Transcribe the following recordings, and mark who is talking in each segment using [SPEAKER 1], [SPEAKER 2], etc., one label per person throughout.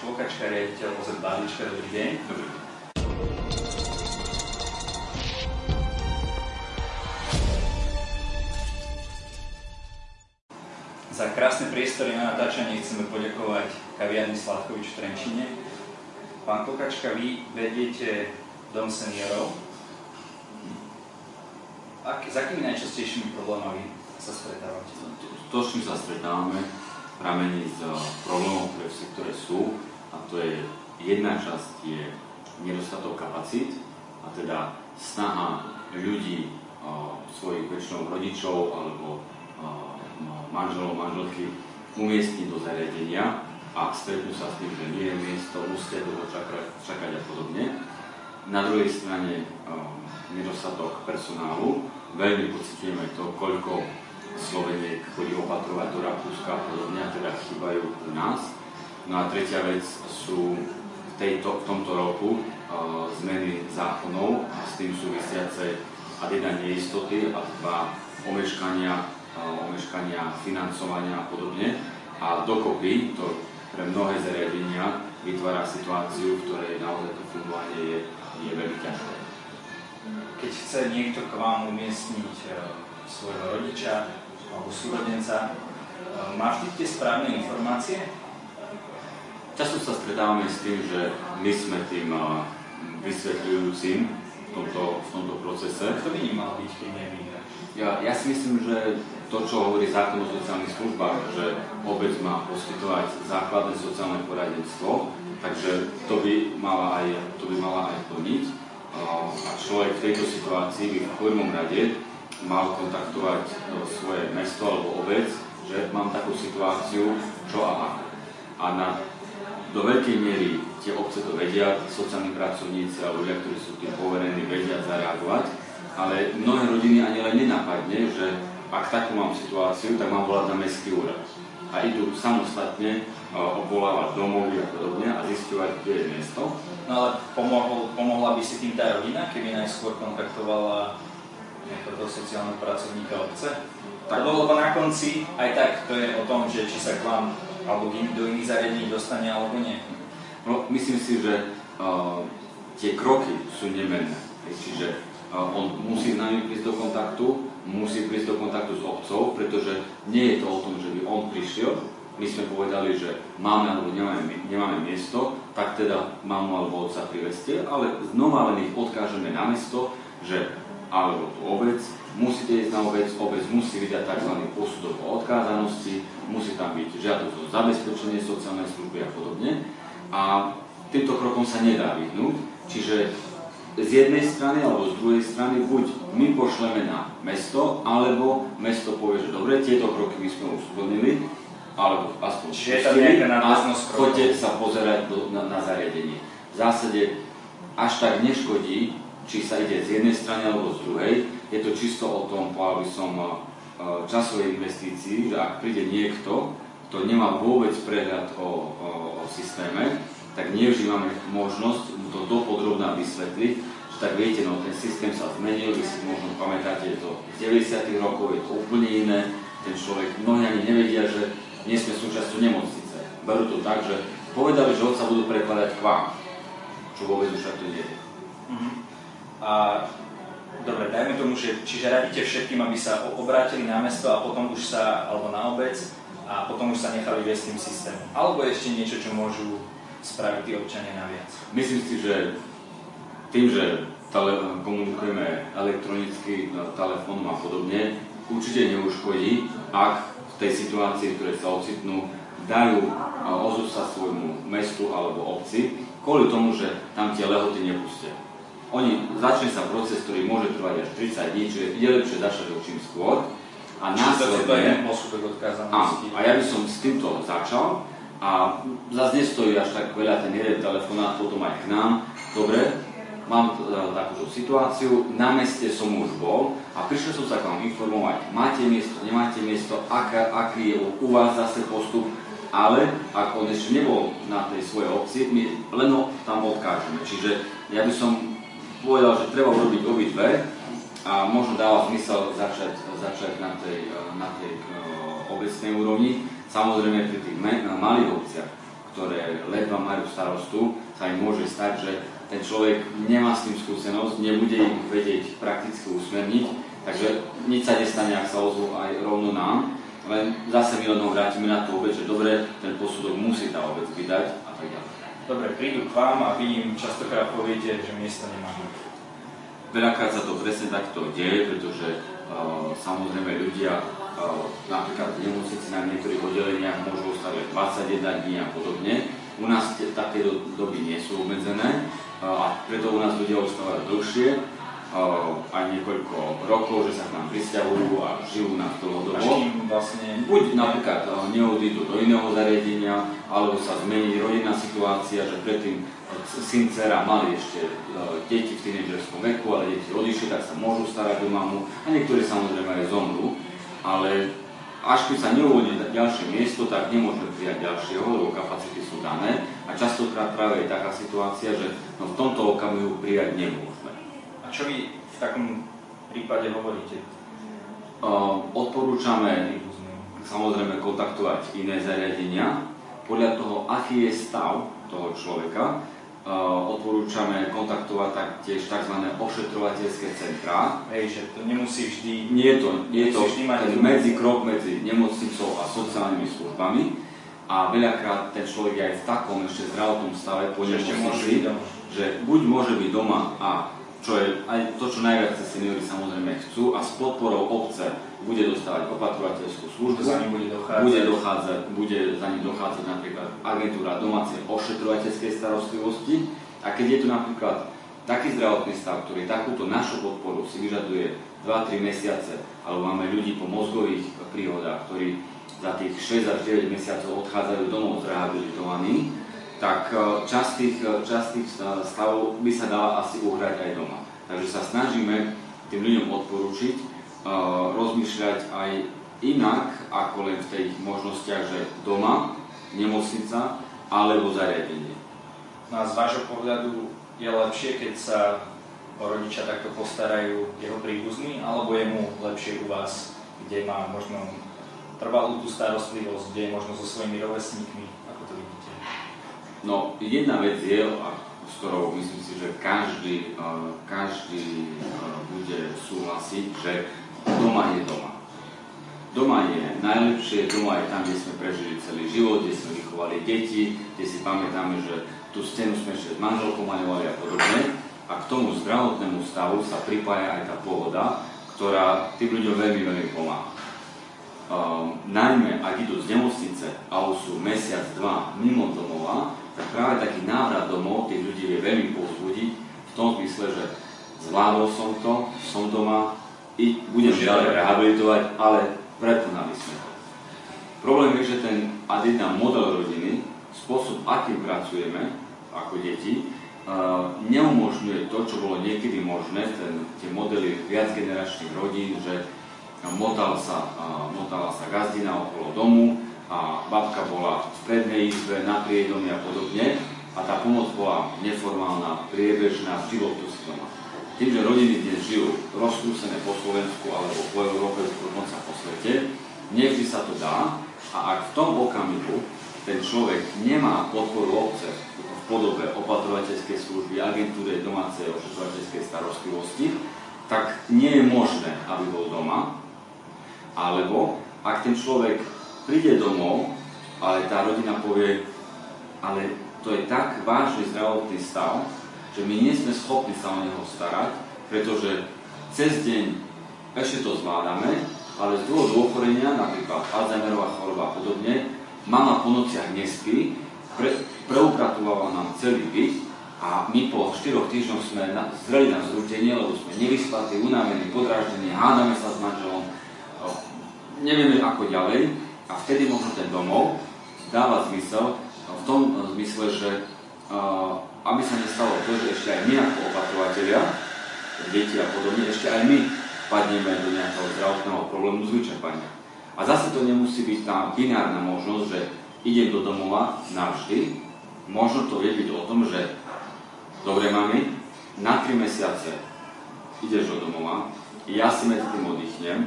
[SPEAKER 1] Škôkačka, riaditeľ OZ Bádička. Dobrý deň.
[SPEAKER 2] Dobrý deň.
[SPEAKER 1] Za krásne priestory na natáčanie chceme poďakovať kaviarni Sladkovič v Trenčine. Pán Kokačka, vy vediete Dom seniorov. Ak, s akými najčastejšími problémami sa stretávate?
[SPEAKER 2] To, s čím sa stretávame, pramení z problémov, ktoré v sektore sú, a to je jedna časť je nedostatok kapacít, a teda snaha ľudí, svojich väčšinou rodičov alebo manželov, manželky umiestniť do zariadenia a stretnú sa s tým, že nie je miesto, musíte dlho čakať, a podobne. Na druhej strane nedostatok personálu. Veľmi pocitujeme to, koľko Sloveniek chodí opatrovať do Rakúska a podobne, teda chýbajú u nás. No a tretia vec sú v, tejto, v tomto roku uh, zmeny zákonov a s tým súvisiace a jedna neistoty a dva omeškania, uh, omeškania financovania a podobne. A dokopy to pre mnohé zariadenia vytvára situáciu, v ktorej naozaj to fungovanie je, je veľmi ťažké.
[SPEAKER 1] Keď chce niekto k vám umiestniť e, svojho rodiča alebo súrodenca, e, má vždy tie správne informácie?
[SPEAKER 2] Často sa stretávame s tým, že my sme tým e, vysvetľujúcim v tomto, v tomto procese.
[SPEAKER 1] Kto by nemal byť, keď
[SPEAKER 2] Ja, ja si myslím, že to, čo hovorí zákon o sociálnych službách, že obec má poskytovať základné sociálne poradenstvo, takže to by mala aj, to by mala aj plniť. A človek v tejto situácii by v prvom rade mal kontaktovať svoje mesto alebo obec, že mám takú situáciu, čo a ako. A na, do veľkej miery tie obce to vedia, sociálni pracovníci alebo ľudia, ktorí sú tým poverení, vedia zareagovať, ale mnohé rodiny ani len nenapadne, že ak takú mám situáciu, tak mám volať na mestský úrad. A idú samostatne obvolávať domovy a podobne a zistovať, kde je miesto.
[SPEAKER 1] No ale pomohol, pomohla by si tým tá rodina, keby najskôr kontaktovala toho sociálneho pracovníka obce? Tak. Lebo, lebo na konci aj tak to je o tom, že či sa k vám alebo do iných zariadení dostane alebo nie.
[SPEAKER 2] No, myslím si, že uh, tie kroky sú nemenné. Čiže uh, on musí s nami prísť do kontaktu, musí prísť do kontaktu s obcov, pretože nie je to o tom, že by on prišiel, my sme povedali, že máme alebo nemáme, nemáme miesto, tak teda mamu alebo otca priveste, ale znova len ich odkážeme na mesto, že alebo tu obec, musíte ísť na obec, obec musí vydať tzv. posudok o odkázanosti, musí tam byť žiadosť o zabezpečenie sociálnej služby a podobne. A týmto krokom sa nedá vyhnúť, čiže z jednej strany alebo z druhej strany buď my pošleme na mesto, alebo mesto povie, že dobre, tieto kroky by sme už splnili, alebo aspoň
[SPEAKER 1] je a
[SPEAKER 2] choďte sa pozerať do, na, na zariadenie. V zásade až tak neškodí, či sa ide z jednej strany alebo z druhej. Je to čisto o tom, povedal by som, e, časovej investícii, že ak príde niekto, kto nemá vôbec prehľad o, o, o systéme, tak nevždy máme možnosť mu to dopodrobná vysvetliť, že tak viete, no ten systém sa zmenil, vy si možno pamätáte, je to z 90. rokov, je to úplne iné, ten človek, mnohí ani nevedia, že nie sme súčasťou nemocnice. Berú to tak, že povedali, že otca budú prekladať k vám, čo vôbec už takto nie je.
[SPEAKER 1] Uh-huh. A dobre, dajme tomu, že čiže radíte všetkým, aby sa obrátili na mesto a potom už sa, alebo na obec, a potom už sa nechali viesť tým systémom. Alebo ešte niečo, čo môžu spraviť tí občania naviac?
[SPEAKER 2] Myslím si, že tým, že tele, komunikujeme elektronicky, telefónom a podobne, určite neuškodí, ak v tej situácii, v ktorej sa ocitnú, dajú ozov sa svojmu mestu alebo obci, kvôli tomu, že tam tie lehoty nepustia. Oni, začne sa proces, ktorý môže trvať až 30 dní, čiže je lepšie začať ho čím skôr.
[SPEAKER 1] A následne... Odkázanosti.
[SPEAKER 2] A ja by som s týmto začal, a zase nestojí až tak veľa ten jeden telefonát potom aj k nám. Dobre, mám e, takúto situáciu, na meste som už bol a prišiel som sa k vám informovať, máte miesto, nemáte miesto, aká, aký je u vás zase postup, ale ak on ešte nebol na tej svojej obci, my len ho tam odkážeme. Čiže ja by som povedal, že treba urobiť obidve a možno dáva zmysel začať, začať na tej, na tej uh, obecnej úrovni Samozrejme pri tých malých obciach, ktoré ledva majú starostu, sa im môže stať, že ten človek nemá s tým skúsenosť, nebude ich vedieť prakticky usmerniť, takže nič sa nestane, ak sa ozvú aj rovno nám, len zase my rovno vrátime na tú obec, že dobre, ten posudok musí tá obec vydať a tak ďalej.
[SPEAKER 1] Dobre, prídu k vám a vy im častokrát poviete, že miesto nemáme.
[SPEAKER 2] Veľakrát sa to presne takto deje, pretože uh, samozrejme ľudia uh, napríklad v nemocnici na niektorých oddeleniach môžu ostať 21 dní a podobne. U nás také do, doby nie sú obmedzené uh, a preto u nás ľudia ostávajú dlhšie, aj niekoľko rokov, že sa k nám pristavujú a žijú na dlhodobo.
[SPEAKER 1] vlastne...
[SPEAKER 2] Buď napríklad neodídu do iného zariadenia, alebo sa zmení rodinná situácia, že predtým syn, dcera mali ešte e, deti v tínedžerskom veku, ale deti odišli, tak sa môžu starať o mamu a niektorí samozrejme aj zomrú. Ale až keď sa neuvolí ďalšie miesto, tak nemôžeme prijať ďalšieho, lebo kapacity sú dané. A častokrát práve je taká situácia, že no v tomto okamihu prijať nemôžeme.
[SPEAKER 1] A čo vy v takom prípade hovoríte?
[SPEAKER 2] Uh, odporúčame samozrejme kontaktovať iné zariadenia podľa toho, aký je stav toho človeka, odporúčame kontaktovať taktiež tzv. ošetrovateľské centrá.
[SPEAKER 1] Hej, že to nemusí vždy...
[SPEAKER 2] Nie je to, nie je to ten medzikrok medzi nemocnicou a sociálnymi službami a veľakrát ten človek je aj v takom ešte zdravotnom stave po nemocnici, že buď môže byť doma a čo je aj to, čo najviac seniory samozrejme chcú a s podporou obce bude dostávať opatrovateľskú službu,
[SPEAKER 1] za ním bude dochádzať.
[SPEAKER 2] bude, dochádzať, bude za ním dochádzať napríklad agentúra domácej ošetrovateľskej starostlivosti a keď je tu napríklad taký zdravotný stav, ktorý takúto našu podporu si vyžaduje 2-3 mesiace, alebo máme ľudí po mozgových príhodách, ktorí za tých 6 až 9 mesiacov odchádzajú domov zrehabilitovaní, tak e, časť tých, e, časť tých stavov by sa dala asi uhrať aj doma. Takže sa snažíme tým ľuďom odporúčiť rozmýšľať aj inak, ako len v tých možnostiach, že doma, nemocnica alebo zariadenie.
[SPEAKER 1] No a z vášho pohľadu je lepšie, keď sa o rodiča takto postarajú jeho príbuzní, alebo je mu lepšie u vás, kde má možno trvalú tú starostlivosť, kde je možno so svojimi rovesníkmi,
[SPEAKER 2] No, jedna vec je, s ktorou myslím si, že každý, e, každý e, bude súhlasiť, že doma je doma. Doma je najlepšie, doma je tam, kde sme prežili celý život, kde sme vychovali deti, kde si pamätáme, že tú scénu sme ešte s manželkou maľovali a podobne. A k tomu zdravotnému stavu sa pripája aj tá pohoda, ktorá tým ľuďom veľmi, veľmi pomáha. Um, najmä ak idú z nemocnice a sú mesiac, dva mimo domova, tak práve taký návrat domov tých ľudí vie veľmi povzbudiť v tom zmysle, že zvládol som to, som doma, i budem ďalej rehabilitovať, ale prekonali sme to. Problém je, že ten ad model rodiny, spôsob, akým pracujeme ako deti, uh, neumožňuje to, čo bolo niekedy možné, ten, tie modely viacgeneračných rodín, že motal sa, uh, motala sa gazdina okolo domu, a babka bola v prednej izbe, na priedomi a podobne. A tá pomoc bola neformálna, priebežná, žilo to si doma. Tým, že rodiny dnes žijú roztrúsené po Slovensku alebo po Európe, dokonca po svete, nevždy sa to dá. A ak v tom okamihu ten človek nemá podporu obce v podobe opatrovateľskej služby, agentúry domácej ošetrovateľskej starostlivosti, tak nie je možné, aby bol doma, alebo ak ten človek príde domov, ale tá rodina povie, ale to je tak vážny zdravotný stav, že my nie sme schopní sa o neho starať, pretože cez deň ešte to zvládame, ale z dôvodu ochorenia, napríklad Alzheimerová choroba a podobne, mama po nociach nespí, pre, preupratovala nám celý byt a my po 4 týždňoch sme na, zreli na zrútenie, lebo sme nevyspatí, unavení, podráždení, hádame sa s manželom, nevieme ako ďalej a vtedy možno ten domov dáva zmysel v tom zmysle, že aby sa nestalo to, že ešte aj my ako opatrovateľia, deti a podobne, ešte aj my padneme do nejakého zdravotného problému z vyčerpania. A zase to nemusí byť tá binárna možnosť, že idem do domova navždy. Možno to vie byť o tom, že dobre mami, na 3 mesiace ideš do domova, ja si medzi tým oddychnem,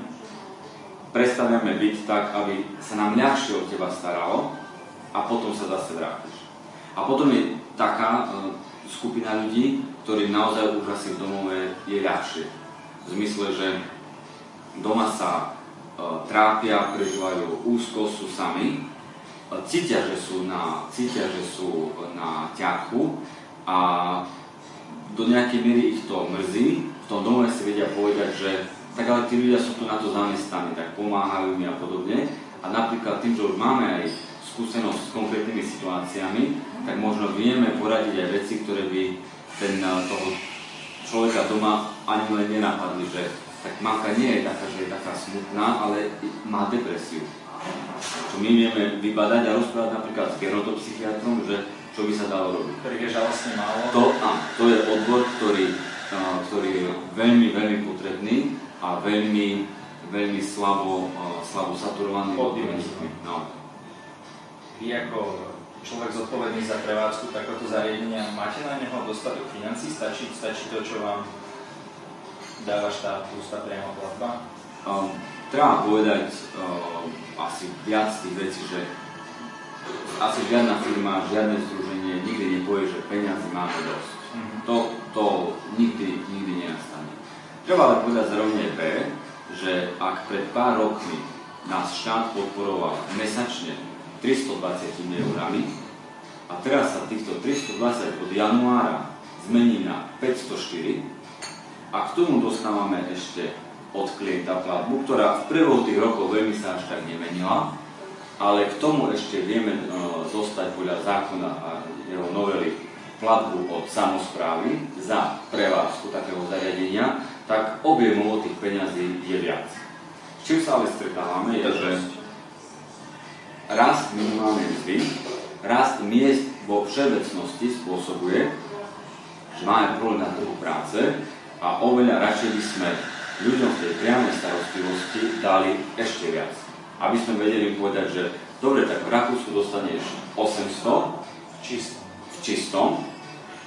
[SPEAKER 2] prestaviame byť tak, aby sa nám ľahšie o teba staralo a potom sa zase vrátiš. A potom je taká uh, skupina ľudí, ktorým naozaj už asi v domove je ľahšie. V zmysle, že doma sa uh, trápia, prežívajú úzko, sú sami, uh, cítia, že sú na, cítia, že sú na ťahu a do nejakej miery ich to mrzí. V tom domove si vedia povedať, že tak ale tí ľudia sú tu na to zamestnaní, tak pomáhajú mi a podobne. A napríklad tým, že už máme aj skúsenosť s konkrétnymi situáciami, tak možno vieme poradiť aj veci, ktoré by ten, eh, toho človeka doma ani len nenapadli, že tak mamka nie je taká, že je taká smutná, ale má depresiu. Čo my vieme vybadať a rozprávať napríklad s gerontopsychiatrom, že čo by sa dalo robiť.
[SPEAKER 1] Ktorých je žalostne málo.
[SPEAKER 2] To, á, to je odbor, ktorý, uh, ktorý je veľmi, veľmi potrebný a veľmi, veľmi slabo, slabo saturovaný
[SPEAKER 1] odborníkmi. No. Vy ako človek zodpovedný za prevádzku takéto zariadenia, máte na neho dostatok financí? Stačí, stačí to, čo vám dáva štát plus tá priama platba?
[SPEAKER 2] Um, treba povedať uh, asi viac tých vecí, že asi žiadna firma, žiadne združenie nikdy nepovie, že peniazy máme dosť. Mm-hmm. To, to nikdy, nikdy nenastane. Treba ale povedať zároveň B, že ak pred pár rokmi nás štát podporoval mesačne 320 eurami a teraz sa týchto 320 od januára zmení na 504 a k tomu dostávame ešte od klienta platbu, ktorá v priebehu tých rokov veľmi sa až tak nemenila, ale k tomu ešte vieme uh, dostať podľa zákona a jeho novely platbu od samozprávy za prevádzku takého zariadenia, tak objemovo tých peňazí je viac. S čím sa ale stretávame je, že rast minimálnej mzdy, rast miest vo všeobecnosti spôsobuje, že máme problém na trhu práce a oveľa radšej by sme ľuďom v tej priamej starostlivosti dali ešte viac aby sme vedeli povedať, že dobre, tak v Rakúsku dostaneš 800
[SPEAKER 1] v čistom.
[SPEAKER 2] V čistom.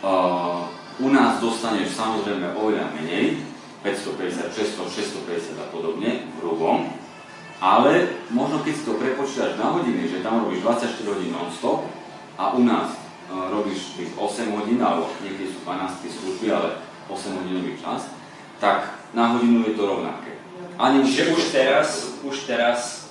[SPEAKER 2] Uh, u nás dostaneš samozrejme oveľa menej, 550, 600, 650 a podobne, v hrubom. Ale možno keď si to prepočítaš na hodiny, že tam robíš 24 hodín non-stop a u nás uh, robíš tých 8 hodín, alebo niekedy sú 12 služby, ale 8 hodinový čas, tak na hodinu je to rovnaké.
[SPEAKER 1] Ani už, už teraz, už teraz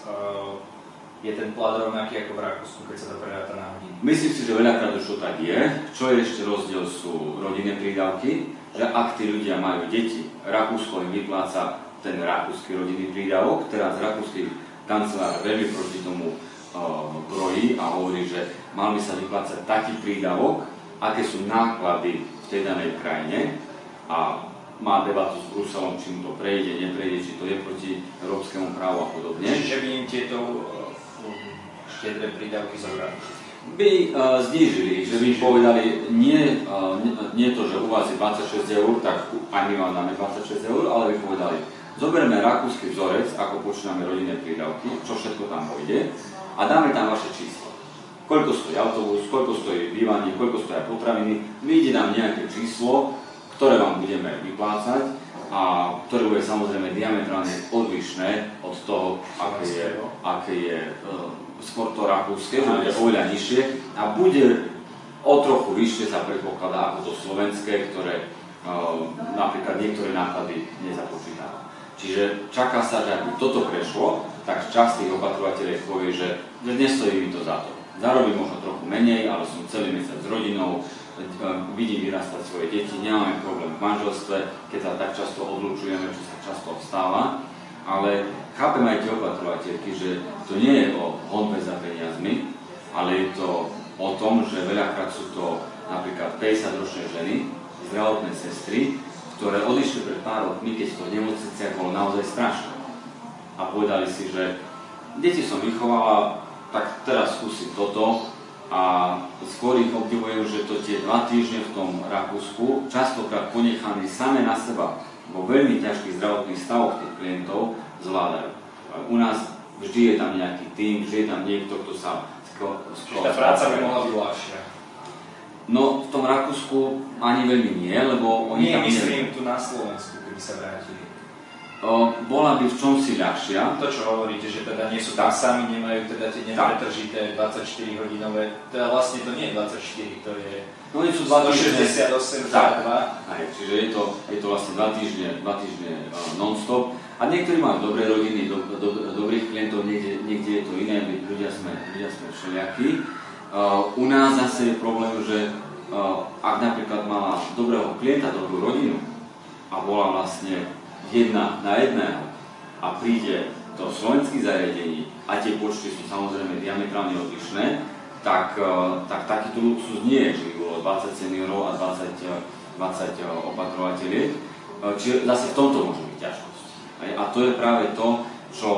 [SPEAKER 1] je ten plat rovnaký ako v Rakúsku, keď sa to predáta na hodinu?
[SPEAKER 2] Myslím si, že veľakrát už to tak je. Čo je ešte rozdiel sú rodinné prídavky, že ak tí ľudia majú deti, Rakúsko im vypláca ten rakúsky rodinný prídavok, teraz rakúsky kancelár veľmi proti tomu uh, brojí a hovorí, že mal by sa vyplácať taký prídavok, aké sú náklady v tej danej krajine a má debatu s Bruselom, či mu to prejde, neprejde, či to je proti európskemu právu a podobne.
[SPEAKER 1] Čiže by im tieto štedré prídavky zobrali?
[SPEAKER 2] By uh, znížili, že by povedali, nie, uh, nie, to, že u vás je 26 eur, tak aj my vám dáme 26 eur, ale by povedali, zoberme rakúsky vzorec, ako počíname rodinné prídavky, čo všetko tam pôjde, a dáme tam vaše číslo. Koľko stojí autobus, koľko stojí bývanie, koľko stojí potraviny, vyjde nám nejaké číslo, ktoré vám budeme vyplácať a ktoré bude samozrejme diametrálne odlišné od toho, aké je, aké je uh, skôr to rakúske, že bude oveľa nižšie a bude o trochu vyššie sa predpokladá ako to slovenské, ktoré uh, napríklad niektoré náklady nezapočítajú. Čiže čaká sa, že ak by toto prešlo, tak časť tých opatrovateľov povie, že, nestojí mi to za to. Zarobím možno trochu menej, ale som celý mesiac s rodinou, vidím vyrastať svoje deti, nemáme problém v manželstve, keď sa tak často odlučujeme, čo sa často stáva, ale chápem aj tie opatrovateľky, že to nie je o honbe za peniazmi, ale je to o tom, že veľakrát sú to napríklad 50-ročné ženy, zdravotné sestry, ktoré odišli pred pár rokmi, keď to v nemocniciach bolo naozaj strašné. A povedali si, že deti som vychovala, tak teraz skúsim toto a skôr ich obdivujem, že to tie dva týždne v tom Rakúsku, častokrát ponechaní same na seba, vo veľmi ťažkých zdravotných stavoch tých klientov zvládajú. U nás vždy je tam nejaký tým, vždy je tam niekto, kto sa
[SPEAKER 1] skoro... Tá práca by mohla byť ľahšia.
[SPEAKER 2] No v tom Rakúsku ani veľmi nie, lebo oni
[SPEAKER 1] nie, tam... myslím tu na Slovensku, keby sa vrátili.
[SPEAKER 2] Bola by v čomsi ľahšia.
[SPEAKER 1] To, čo hovoríte, že teda nie sú tam sami, nemajú teda tie nepretržité 24 hodinové, teda vlastne to nie je 24, to je
[SPEAKER 2] no, nie sú
[SPEAKER 1] 168 tak.
[SPEAKER 2] Aj, čiže je to, je to vlastne 2 týždne, 2 týždne uh, non-stop. A niektorí majú dobré rodiny, do, do, dobrých klientov, niekde, niekde je to iné, my ľudia sme, ľudia sme všelijakí. Uh, u nás zase je problém, že uh, ak napríklad mala dobrého klienta, dobrú rodinu a bola vlastne jedna na jedného a príde do slovenských zariadení a tie počty sú samozrejme diametrálne odlišné, tak, e, tak takýto luxus nie je, že by bolo 20 seniorov a 20, 20 e, e, opatrovateľiek. Čiže zase v tomto môže byť ťažkosť. A to je práve to, čo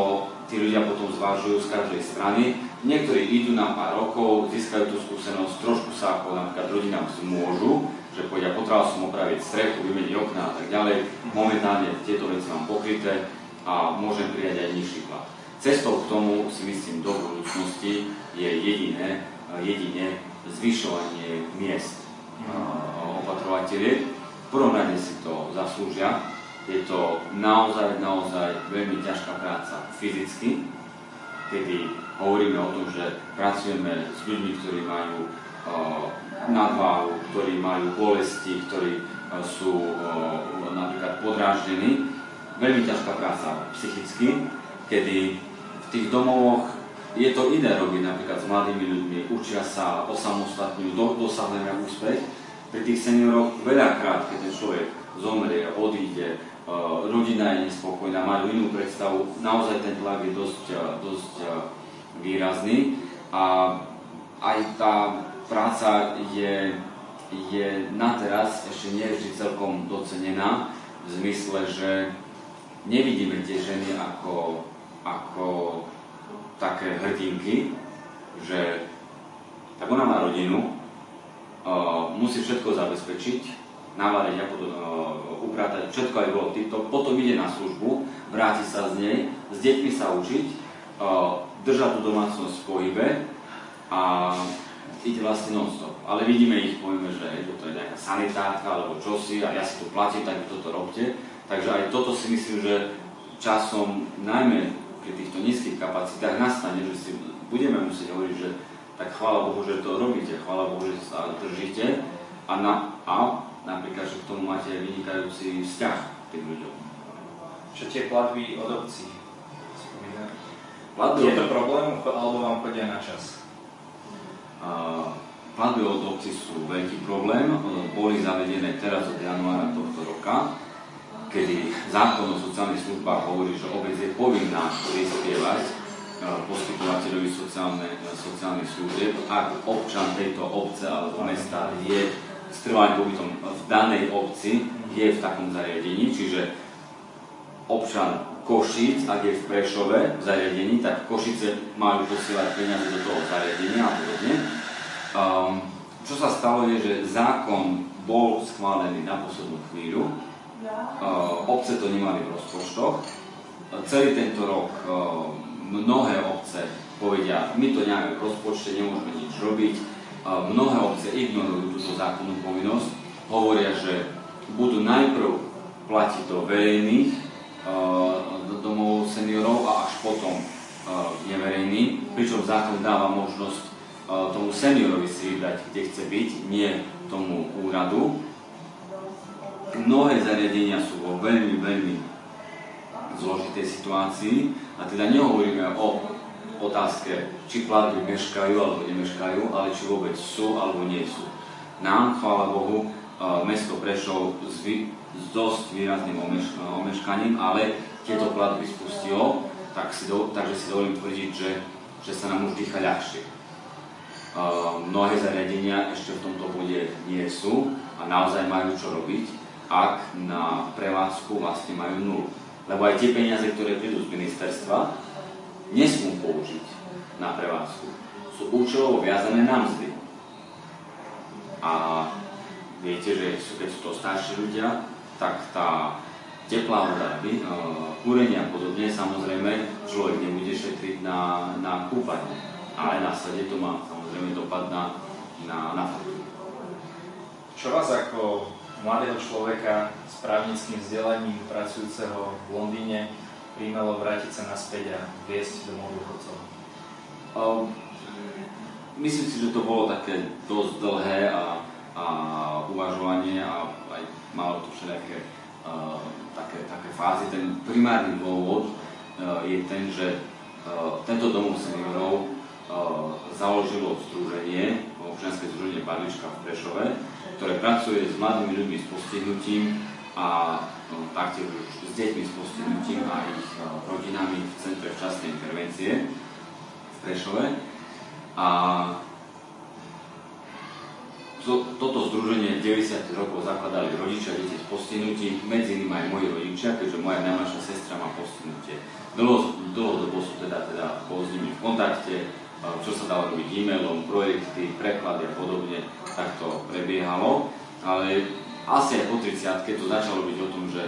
[SPEAKER 2] tí ľudia potom zvážujú z každej strany. Niektorí idú na pár rokov, získajú tú skúsenosť, trošku sa ako napríklad rodinám zmôžu, že povedia, potreboval som opraviť strechu, vymeniť okná a tak ďalej. Momentálne tieto veci mám pokryté a môžem prijať aj nižší plat. Cestou k tomu si myslím do budúcnosti je jediné, jedine zvyšovanie miest opatrovateľiek. V prvom rade si to zaslúžia. Je to naozaj, naozaj veľmi ťažká práca fyzicky, kedy hovoríme o tom, že pracujeme s ľuďmi, ktorí majú nadváhu, ktorí majú bolesti, ktorí e, sú e, napríklad podráždení. Veľmi ťažká práca psychicky, kedy v tých domovoch je to iné robiť napríklad s mladými ľuďmi, učia sa osamostatňujú, do, dosahujeme úspech. Pri tých senioroch veľakrát, keď ten človek zomrie, odíde, uh, rodina je nespokojná, majú inú predstavu, naozaj ten tlak je dosť, dosť výrazný a aj tá práca je, je na teraz ešte nie vždy celkom docenená, v zmysle, že nevidíme tie ženy ako, ako také hrdinky, že tak ona má rodinu, uh, musí všetko zabezpečiť, navariť a potom uh, upratať, všetko aj bolo týmto, potom ide na službu, vráti sa z nej, s deťmi sa učiť, uh, držať tú domácnosť v pohybe a ide vlastne non-stop. Ale vidíme ich, povieme, že je to je nejaká sanitárka alebo čosi a ja si to platím, tak toto robte. Takže aj toto si myslím, že časom, najmä pri týchto nízkych kapacitách, nastane, že si budeme musieť hovoriť, že tak chvála Bohu, že to robíte, chvála Bohu, že sa držíte a, na, a napríklad, že k tomu máte vynikajúci vzťah tým ľuďom.
[SPEAKER 1] Čo tie platby od obcí? Platby je to problém, alebo vám chodia na čas?
[SPEAKER 2] Platby od obci sú veľký problém, boli zavedené teraz od januára tohto roka, kedy zákon o sociálnych službách hovorí, že obec je povinná prispievať e, poskytovateľovi sociálne, e, sociálnych služieb, ak občan tejto obce alebo mesta je s trvalým pobytom v danej obci, je v takom zariadení, čiže občan Košic, ak je v Prešove v zariadení, tak Košice majú posielať peniaze do toho zariadenia a podobne. Um, čo sa stalo je, že zákon bol schválený na poslednú chvíľu, uh, obce to nemali v rozpočtoch, celý tento rok uh, mnohé obce povedia, my to nemáme v rozpočte, nemôžeme nič robiť, uh, mnohé obce ignorujú túto zákonnú povinnosť, hovoria, že budú najprv platiť do verejných domov seniorov a až potom neverejný, pričom zákon dáva možnosť tomu seniorovi si vybrať, kde chce byť, nie tomu úradu. Mnohé zariadenia sú vo veľmi, veľmi zložitej situácii a teda nehovoríme o otázke, či platby meškajú alebo nemeškajú, ale či vôbec sú alebo nie sú. Nám, chvála Bohu, mesto Prešov s, dosť výrazným omeš, omeškaním, ale tieto platby spustilo, tak si do, takže si dovolím tvrdiť, že, že sa nám už dýcha ľahšie. Uh, mnohé zariadenia ešte v tomto bode nie sú a naozaj majú čo robiť, ak na prevádzku vlastne majú nulu. Lebo aj tie peniaze, ktoré prídu z ministerstva, nesmú použiť na prevádzku. Sú účelovo viazané na mzdy. A viete, že keď sú to starší ľudia, tak tá teplá voda, e, kúrenie a podobne, samozrejme človek nebude šetriť na, na kúpanie. Ale následne to má samozrejme dopad na, na, na faktúru.
[SPEAKER 1] Čo vás ako mladého človeka s právnickým vzdelaním pracujúceho v Londýne príjmelo vrátiť sa naspäť a viesť domov dôchodcov?
[SPEAKER 2] Um, myslím si, že to bolo také dosť dlhé a, a uvažovanie a aj malo to všelijaké také, také fázy. Ten primárny dôvod uh, je ten, že uh, tento domov seniorov založilo združenie, občianske združenie Barlička v Prešove, ktoré pracuje s mladými ľuďmi s postihnutím a no, taktiež s deťmi s postihnutím a ich rodinami v Centre včasnej intervencie v Prešove. A to, toto združenie 90 rokov zakladali rodičia deti s postihnutím, medzi nimi aj moji rodičia, keďže moja najmladšia sestra má postihnutie. Dlho, dlhodobo sú teda, teda s nimi v kontakte, čo sa dalo robiť e-mailom, projekty, preklady a podobne, tak to prebiehalo. Ale asi aj po 30 to začalo byť o tom, že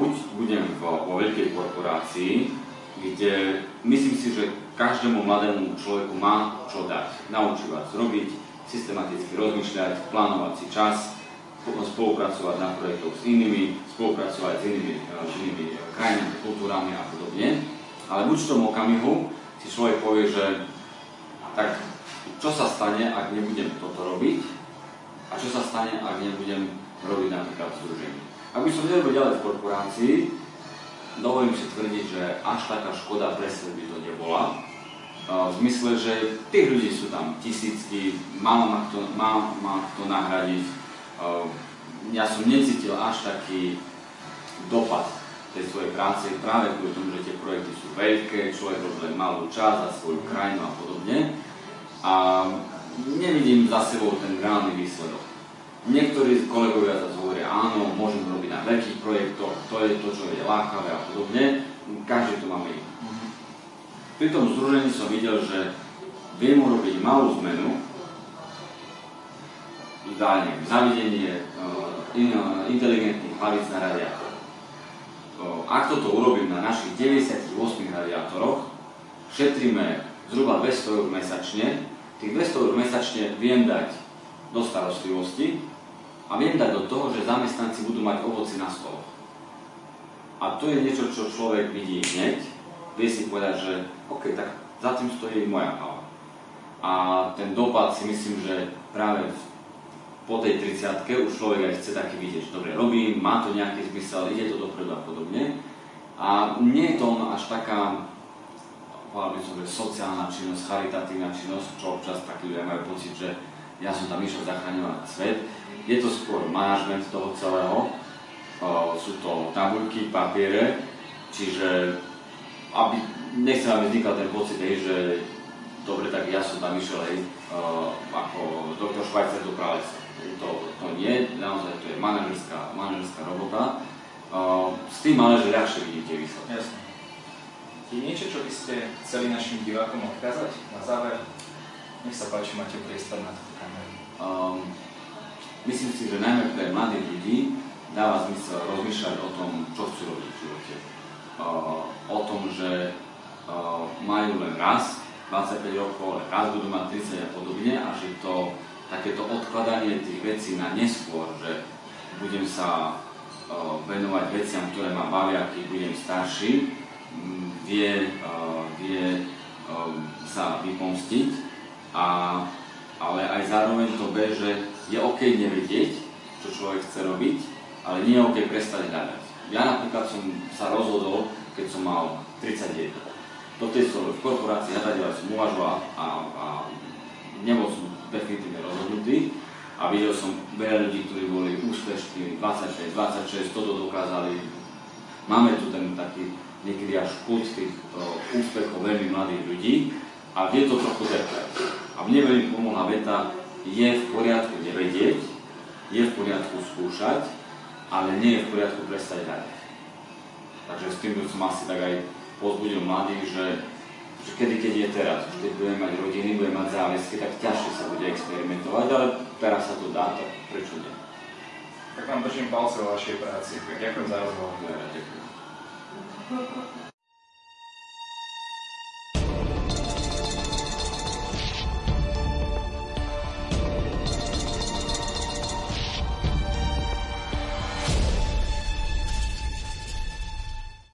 [SPEAKER 2] buď budem vo, vo veľkej korporácii, kde myslím si, že každému mladému človeku má čo dať, naučiť vás robiť, systematicky rozmýšľať, plánovať si čas, spolupracovať na projektoch s inými, spolupracovať s inými, s inými krajinami, kultúrami a podobne. Ale v tom okamihu si človek povie, že tak čo sa stane, ak nebudem toto robiť a čo sa stane, ak nebudem robiť napríklad v združení. Ak by som nerobil ďalej v korporácii, dovolím si tvrdiť, že až taká škoda pre by to nebola, v zmysle, že tých ľudí sú tam tisícky, málo ma kto, má, má kto nahradiť. Ja som necítil až taký dopad tej svojej práce práve kvôli tomu, že tie projekty sú veľké, človek len malú časť za svoju krajinu a podobne. A nevidím za sebou ten reálny výsledok. Niektorí kolegovia zase hovoria, áno, môžem robiť na veľkých projektoch, to je to, čo je lákavé a podobne. Každý to máme iné. Pri tom združení som videl, že viem urobiť malú zmenu, ideálne zavidenie uh, inteligentných hlavíc na radiátor. Uh, ak toto urobím na našich 98 radiátoroch, šetríme zhruba 200 eur mesačne, tých 200 eur mesačne viem dať do starostlivosti a viem dať do toho, že zamestnanci budú mať ovoci na stoloch. A to je niečo, čo človek vidí hneď, vie si povedať, že OK, tak za tým stojí moja hlava. A ten dopad si myslím, že práve po tej 30 už človek aj chce taký vidieť, že dobre robím, má to nejaký zmysel, ide to dopredu a podobne. A nie je to až taká, by som, že sociálna činnosť, charitatívna činnosť, čo občas takí ľudia majú pocit, že ja som tam išiel zachraňovať svet. Je to skôr manažment toho celého, sú to tabuľky, papiere, čiže aby, nechcem, aby vznikal ten pocit, hej, že dobre, tak ja som tam išiel, hej, uh, ako doktor Švajcer do pralesa. To, to nie, naozaj to je manažerská, manažerská robota. Uh, s tým ale, že ľahšie vidíte výsledky.
[SPEAKER 1] Jasne. Je niečo, čo by ste chceli našim divákom odkázať na záver? Nech sa páči, máte priestor na túto kameru. Um,
[SPEAKER 2] myslím si, že najmä pre mladých ľudí dáva zmysel rozmýšľať o tom, čo chcú robiť v živote o tom, že majú len raz 25 rokov, ale raz budú mať 30 a podobne a že to takéto odkladanie tých vecí na neskôr, že budem sa venovať veciam, ktoré ma bavia, keď budem starší, vie, vie sa vypomstiť, a, ale aj zároveň to be, že je OK nevedieť, čo človek chce robiť, ale nie je OK prestať hľadať. Ja napríklad som sa rozhodol, keď som mal 31. Do tej som v korporácii hľadal som uvažoval a, a nebol som definitívne rozhodnutý a videl som veľa ľudí, ktorí boli úspešní, 26, 26, toto dokázali. Máme tu ten taký niekedy až kult tých úspechov veľmi mladých ľudí a vie to trochu depať. A mne veľmi pomohla veta, je v poriadku nevedieť, je v poriadku skúšať, ale nie je v poriadku prestať hrať. Takže s tým som asi tak aj pozbudil mladých, že, že kedy, keď je teraz, už keď budeme mať rodiny, budeme mať záväzky, tak ťažšie sa bude experimentovať, ale teraz sa to dá, tak prečo nie?
[SPEAKER 1] Tak vám držím palce o vašej práci. Ďakujem za rozhovor.
[SPEAKER 2] Ďakujem.